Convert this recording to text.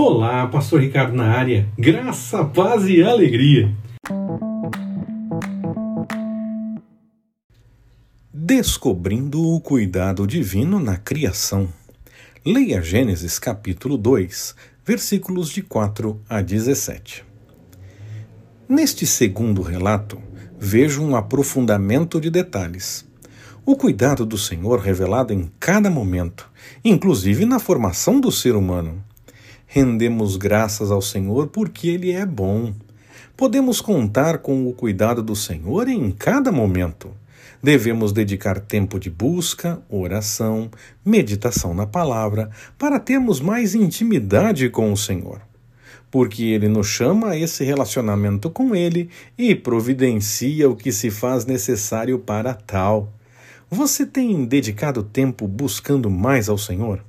Olá, Pastor Ricardo na área. Graça, paz e alegria. Descobrindo o cuidado divino na criação. Leia Gênesis capítulo 2, versículos de 4 a 17. Neste segundo relato, vejo um aprofundamento de detalhes. O cuidado do Senhor revelado em cada momento, inclusive na formação do ser humano. Rendemos graças ao Senhor porque Ele é bom. Podemos contar com o cuidado do Senhor em cada momento. Devemos dedicar tempo de busca, oração, meditação na palavra, para termos mais intimidade com o Senhor. Porque Ele nos chama a esse relacionamento com Ele e providencia o que se faz necessário para tal. Você tem dedicado tempo buscando mais ao Senhor?